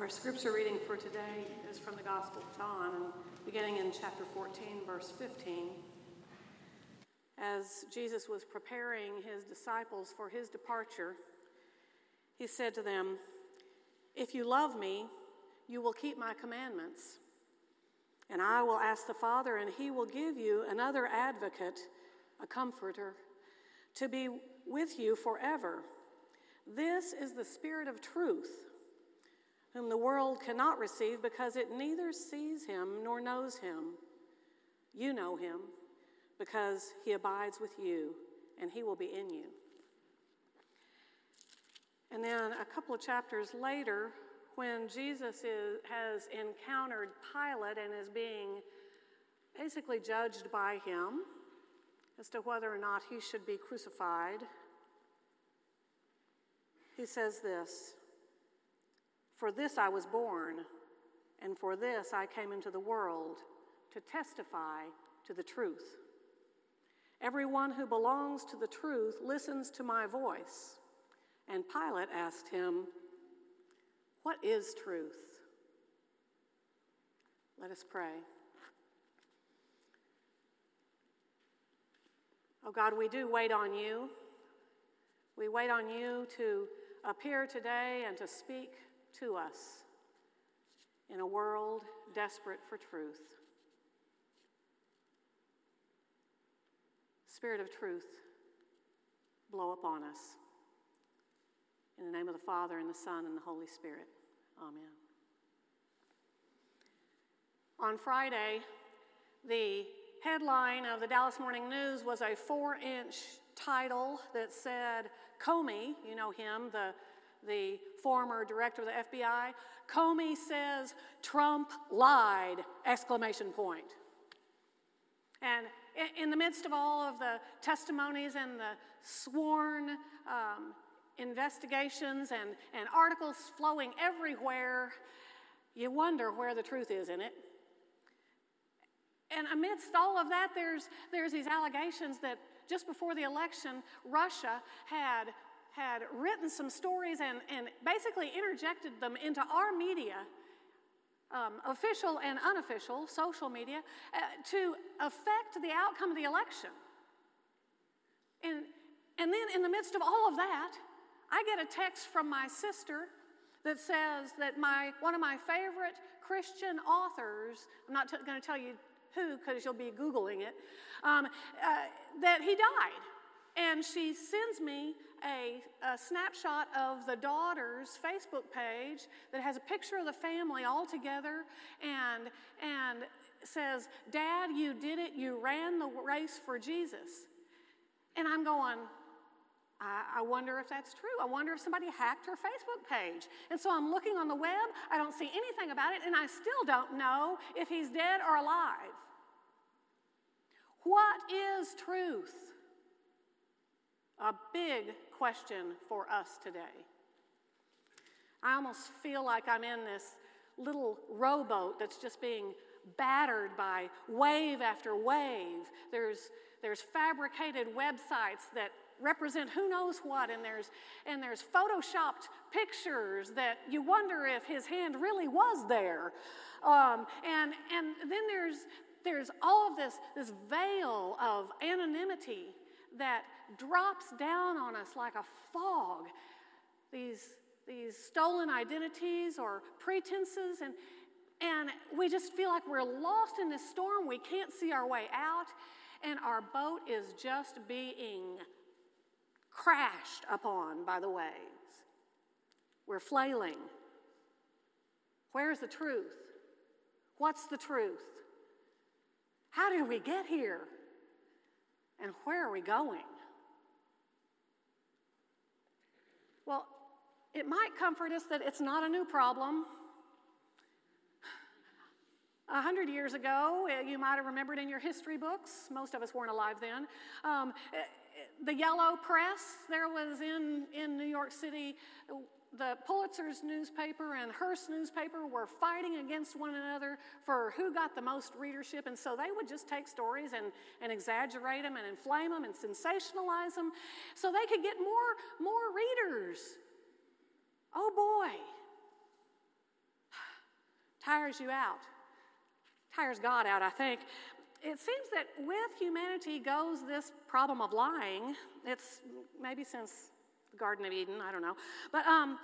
Our scripture reading for today is from the Gospel of John, beginning in chapter 14, verse 15. As Jesus was preparing his disciples for his departure, he said to them, If you love me, you will keep my commandments. And I will ask the Father, and he will give you another advocate, a comforter, to be with you forever. This is the Spirit of truth, whom the world cannot receive because it neither sees him nor knows him. You know him because he abides with you, and he will be in you. And then a couple of chapters later, when Jesus is, has encountered Pilate and is being basically judged by him as to whether or not he should be crucified, he says this For this I was born, and for this I came into the world, to testify to the truth. Everyone who belongs to the truth listens to my voice. And Pilate asked him, What is truth? Let us pray. Oh God, we do wait on you. We wait on you to appear today and to speak to us in a world desperate for truth. Spirit of truth, blow upon us. In the name of the Father, and the Son, and the Holy Spirit. Amen. On Friday, the headline of the Dallas Morning News was a four inch title that said, Comey, you know him, the, the former director of the FBI, Comey says Trump lied, exclamation point. And in the midst of all of the testimonies and the sworn um, investigations and, and articles flowing everywhere, you wonder where the truth is in it. And amidst all of that, there's, there's these allegations that just before the election, Russia had, had written some stories and, and basically interjected them into our media, um, official and unofficial, social media, uh, to affect the outcome of the election. And, and then, in the midst of all of that, I get a text from my sister that says that my, one of my favorite Christian authors, I'm not t- going to tell you who, because you'll be Googling it, um, uh, that he died. And she sends me a, a, snapshot of the daughter's Facebook page that has a picture of the family all together and, and says, Dad, you did it. You ran the race for Jesus. And I'm going, I, I wonder if that's true. I wonder if somebody hacked her Facebook page. And so I'm looking on the web. I don't see anything about it, and I still don't know if he's dead or alive. What is truth? A big question for us today. I almost feel like I'm in this little rowboat that's just being battered by wave after wave. There's, there's fabricated websites that represent who knows what, and there's, and there's photoshopped pictures that you wonder if his hand really was there. Um, and, and then there's, there's all of this, this veil of anonymity that drops down on us like a fog. These, these stolen identities or pretenses, and, and we just feel like we're lost in this storm. We can't see our way out, and our boat is just being crashed upon by the waves. We're flailing. Where's the truth? What's the truth? How did we get here? And where are we going? Well, it might comfort us that it's not a new problem. A hundred years ago, eh, you might have remembered in your history books, most of us weren't alive then, um, eh, the yellow press, there was in, in New York City the Pulitzer's newspaper and Hearst newspaper were fighting against one another for who got the most readership. And so they would just take stories and, and exaggerate them and inflame them and sensationalize them so they could get more, more readers. Oh boy. tires you out, tires God out, I think. It seems that with humanity goes this problem of lying. It's maybe since the Garden of Eden, I don't know. But, um,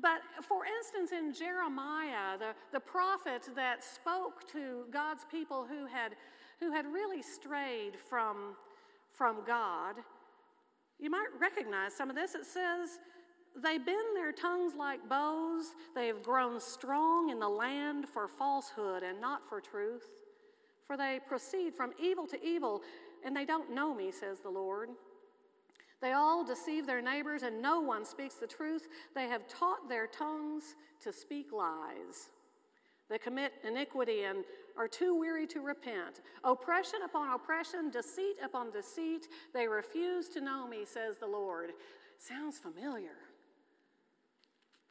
but for instance, in Jeremiah, the, the prophet that spoke to God's people who had, who had really strayed from, from God, you might recognize some of this. It says, They bend their tongues like bows. They have grown strong in the land for falsehood and not for truth. For they proceed from evil to evil, and they don't know me, says the Lord. They all deceive their neighbors, and no one speaks the truth. They have taught their tongues to speak lies. They commit iniquity and are too weary to repent. Oppression upon oppression, deceit upon deceit. They refuse to know me, says the Lord. Sounds familiar.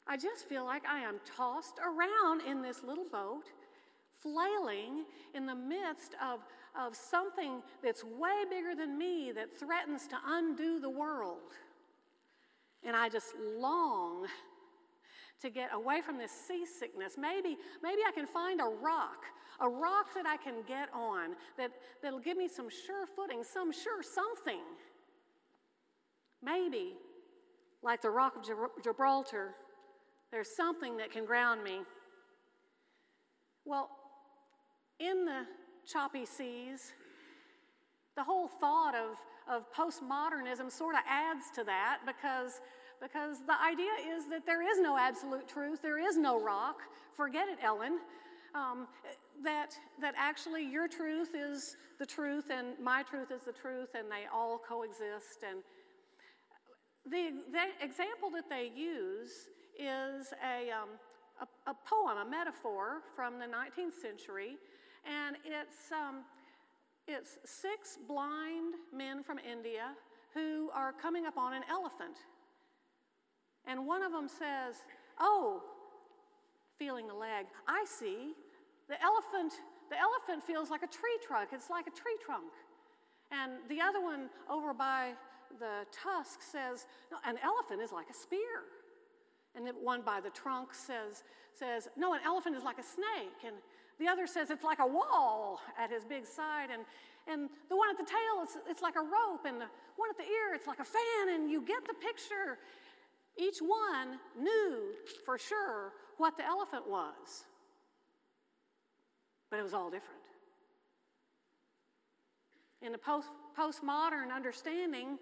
I just feel like I am tossed around in this little boat, flailing in the midst of, of something that's way bigger than me that threatens to undo the world. And I just long to get away from this seasickness. Maybe, maybe I can find a rock, a rock that I can get on that, that'll give me some sure footing, some sure something. Maybe, like the rock of Gibraltar, there's something that can ground me. Well, in the choppy seas, the whole thought of, of postmodernism sort of adds to that because because the idea is that there is no absolute truth, there is no rock. Forget it, Ellen. Um, that, that actually your truth is the truth and my truth is the truth and they all coexist. And the, the example that they use is a, um, a, a, poem, a metaphor from the 19th century, and it's, um, it's six blind men from India who are coming up on an elephant and one of them says, Oh, feeling the leg, I see. The elephant, the elephant feels like a tree trunk. It's like a tree trunk. And the other one over by the tusk says, No, an elephant is like a spear. And the one by the trunk says, says, No, an elephant is like a snake. And the other says it's like a wall at his big side. And, and the one at the tail, it's, it's like a rope. And the one at the ear, it's like a fan. And you get the picture. Each one knew for sure what the elephant was, but it was all different. In the post, postmodern understanding,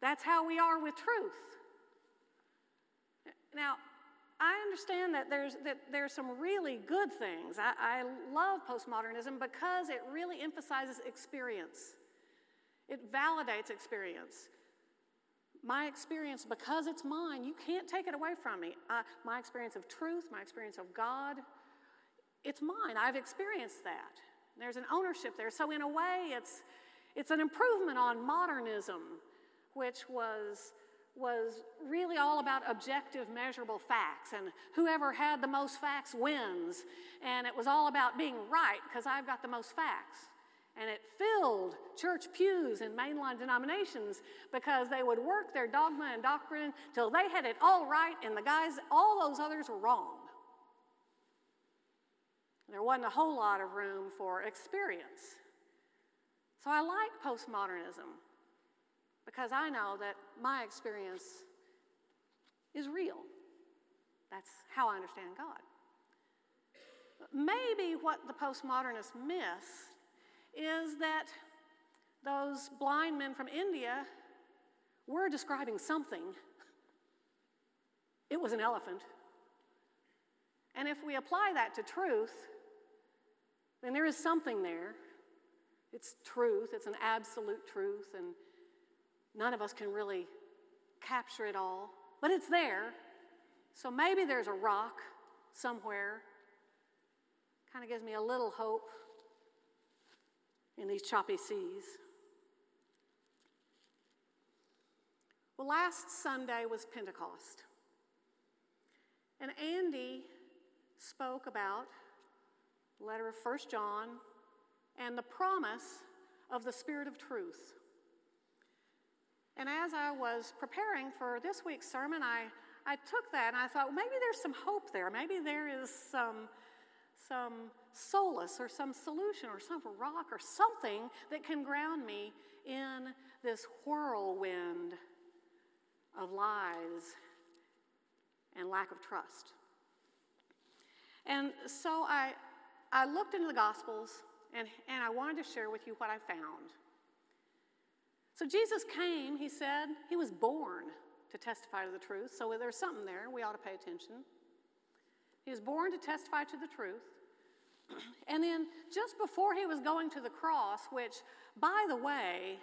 that's how we are with truth. Now, I understand that there's, that there's some really good things. I, I love postmodernism because it really emphasizes experience, it validates experience my experience, because it's mine, you can't take it away from me. I, my experience of truth, my experience of God, it's mine. I've experienced that. There's an ownership there. So, in a way, it's, it's an improvement on modernism, which was, was really all about objective, measurable facts. And whoever had the most facts wins. And it was all about being right because I've got the most facts. And it filled church pews in mainline denominations because they would work their dogma and doctrine till they had it all right, and the guys, all those others were wrong. There wasn't a whole lot of room for experience. So I like postmodernism because I know that my experience is real. That's how I understand God. Maybe what the postmodernists miss is that those blind men from India were describing something. It was an elephant. And if we apply that to truth, then there is something there. It's truth, it's an absolute truth, and none of us can really capture it all, but it's there. So maybe there's a rock somewhere. Kind of gives me a little hope in these choppy seas. Well, last Sunday was Pentecost. And Andy spoke about the letter of First John and the promise of the Spirit of truth. And as I was preparing for this week's sermon, I, I took that and I thought, well, maybe there's some hope there. Maybe there is some, some solace or some solution or some rock or something that can ground me in this whirlwind of lies and lack of trust. And so I, I looked into the Gospels and, and I wanted to share with you what I found. So Jesus came, he said, he was born to testify to the truth. So there's something there. We ought to pay attention. He was born to testify to the truth. And then just before he was going to the cross, which, by the way,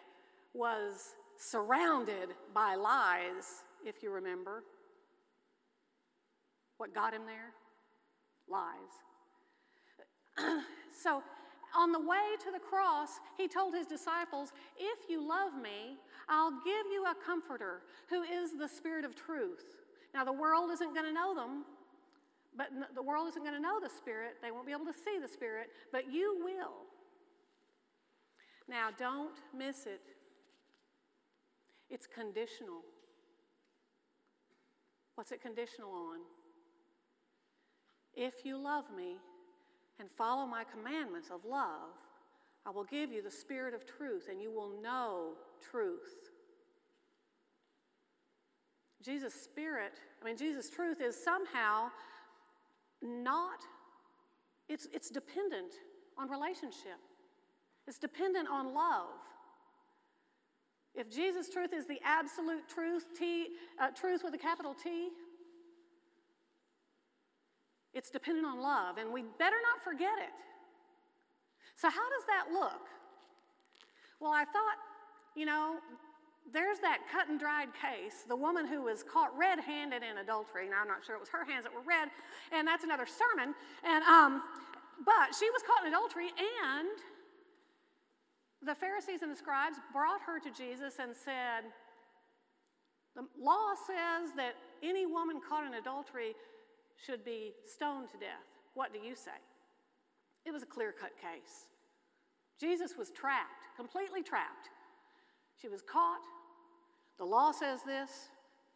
was surrounded by lies, if you remember, what got him there? Lies. so on the way to the cross, he told his disciples, If you love me, I'll give you a comforter who is the Spirit of truth. Now, the world isn't going to know them, but the world isn't going to know the Spirit. They won't be able to see the Spirit, but you will. Now, don't miss it. It's conditional. What's it conditional on? If you love me, and follow my commandments of love, I will give you the spirit of truth, and you will know truth. Jesus' spirit, I mean, Jesus' truth is somehow not, it's, it's dependent on relationship, it's dependent on love. If Jesus' truth is the absolute truth, T, uh, truth with a capital T, it's dependent on love, and we better not forget it. So, how does that look? Well, I thought, you know, there's that cut and dried case, the woman who was caught red handed in adultery. Now, I'm not sure it was her hands that were red, and that's another sermon. And, um, but she was caught in adultery, and the Pharisees and the scribes brought her to Jesus and said, The law says that any woman caught in adultery should be stoned to death. What do you say? It was a clear cut case. Jesus was trapped, completely trapped. She was caught. The law says this.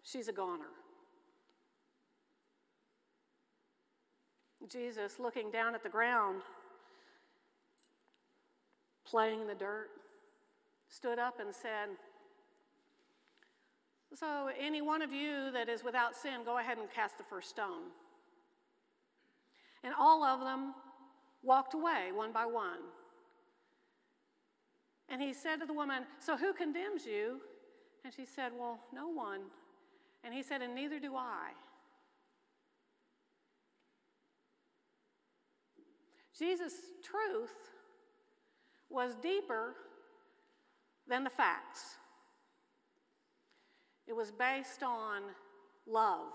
She's a goner. Jesus, looking down at the ground, playing in the dirt, stood up and said, So, any one of you that is without sin, go ahead and cast the first stone. And all of them walked away one by one. And he said to the woman, So who condemns you? And she said, Well, no one. And he said, And neither do I. Jesus' truth was deeper than the facts. It was based on love,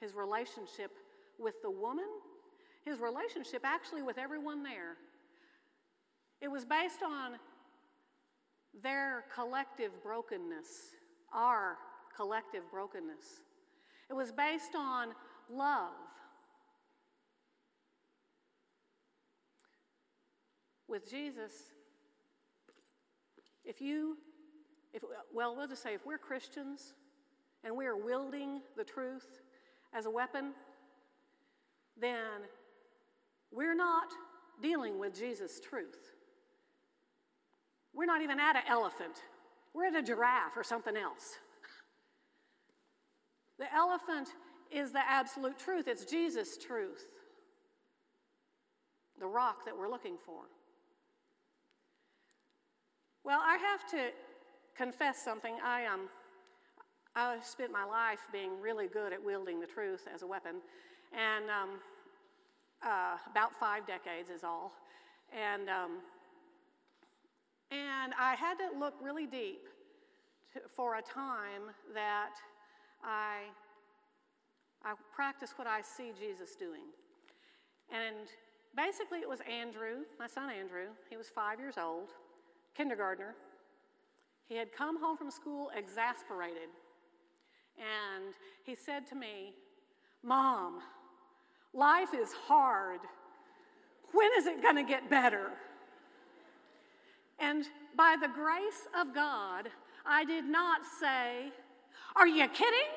his relationship with the woman his relationship actually with everyone there. It was based on their collective brokenness, our collective brokenness. It was based on love. With Jesus, if you, if, well, we'll just say if we're Christians and we are wielding the truth as a weapon, then we're not dealing with Jesus' truth. We're not even at an elephant, we're at a giraffe or something else. The elephant is the absolute truth, it's Jesus' truth, the rock that we're looking for. Well, I have to confess something. I um, I spent my life being really good at wielding the truth as a weapon, and um, uh, about five decades is all. And, um, and I had to look really deep to, for a time that I, I practiced what I see Jesus doing. And basically, it was Andrew, my son Andrew. He was five years old, kindergartner. He had come home from school exasperated. And he said to me, Mom, Life is hard. When is it going to get better? And by the grace of God, I did not say, Are you kidding?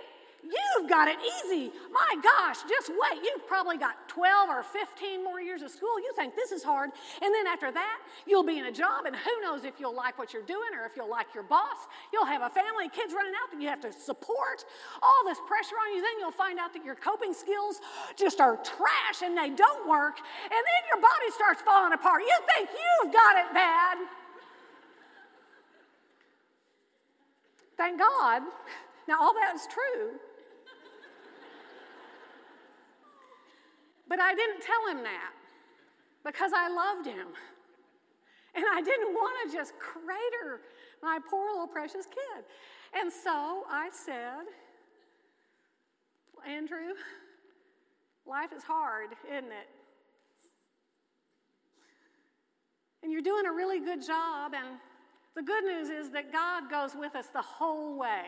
You've got it easy. My gosh, just wait. You've probably got 12 or 15 more years of school. You think this is hard. And then after that, you'll be in a job, and who knows if you'll like what you're doing or if you'll like your boss. You'll have a family, kids running out that you have to support. All this pressure on you. Then you'll find out that your coping skills just are trash and they don't work. And then your body starts falling apart. You think you've got it bad. Thank God. Now, all that is true. But I didn't tell him that because I loved him. And I didn't want to just crater my poor little precious kid. And so I said, Andrew, life is hard, isn't it? And you're doing a really good job, and the good news is that God goes with us the whole way.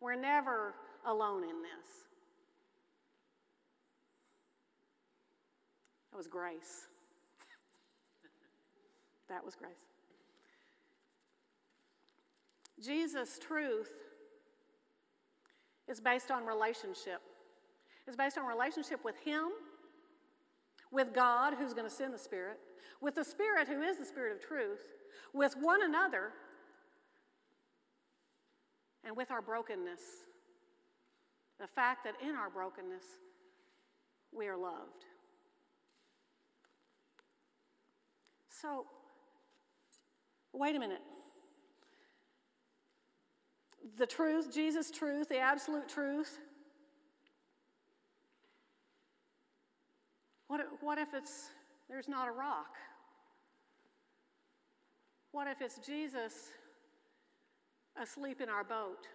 We're never alone in this. That was grace. that was grace. Jesus' truth is based on relationship. It's based on relationship with Him, with God, who's going to send the Spirit, with the Spirit, who is the Spirit of truth, with one another and with our brokenness. The fact that in our brokenness, we are loved. So, wait a minute. The truth, Jesus' truth, the absolute truth. What, what if it's there's not a rock? What if it's Jesus asleep in our boat?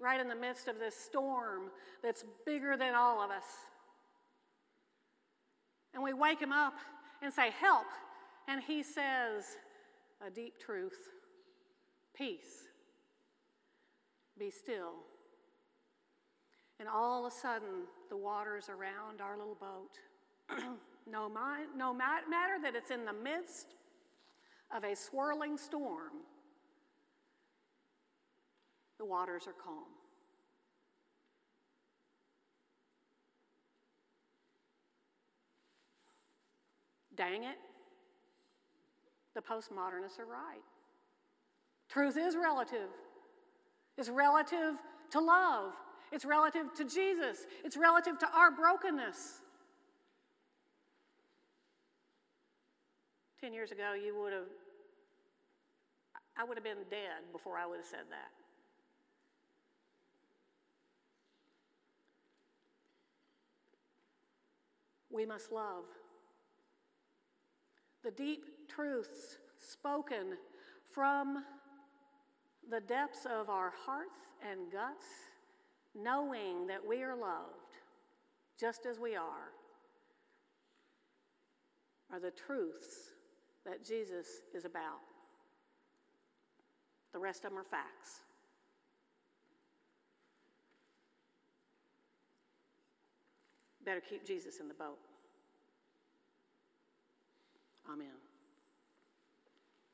Right in the midst of this storm that's bigger than all of us. And we wake him up and say, Help. And he says, A deep truth peace, be still. And all of a sudden, the waters around our little boat No, mind, no matter that it's in the midst of a swirling storm, the waters are calm. Dang it, the postmodernists are right. Truth is relative. It's relative to love. It's relative to Jesus. It's relative to our brokenness. 10 years ago, you would have, I would have been dead before I would have said that. We must love. The deep truths spoken from the depths of our hearts and guts, knowing that we are loved just as we are, are the truths that Jesus is about. The rest of them are facts. Better keep Jesus in the boat. Amen.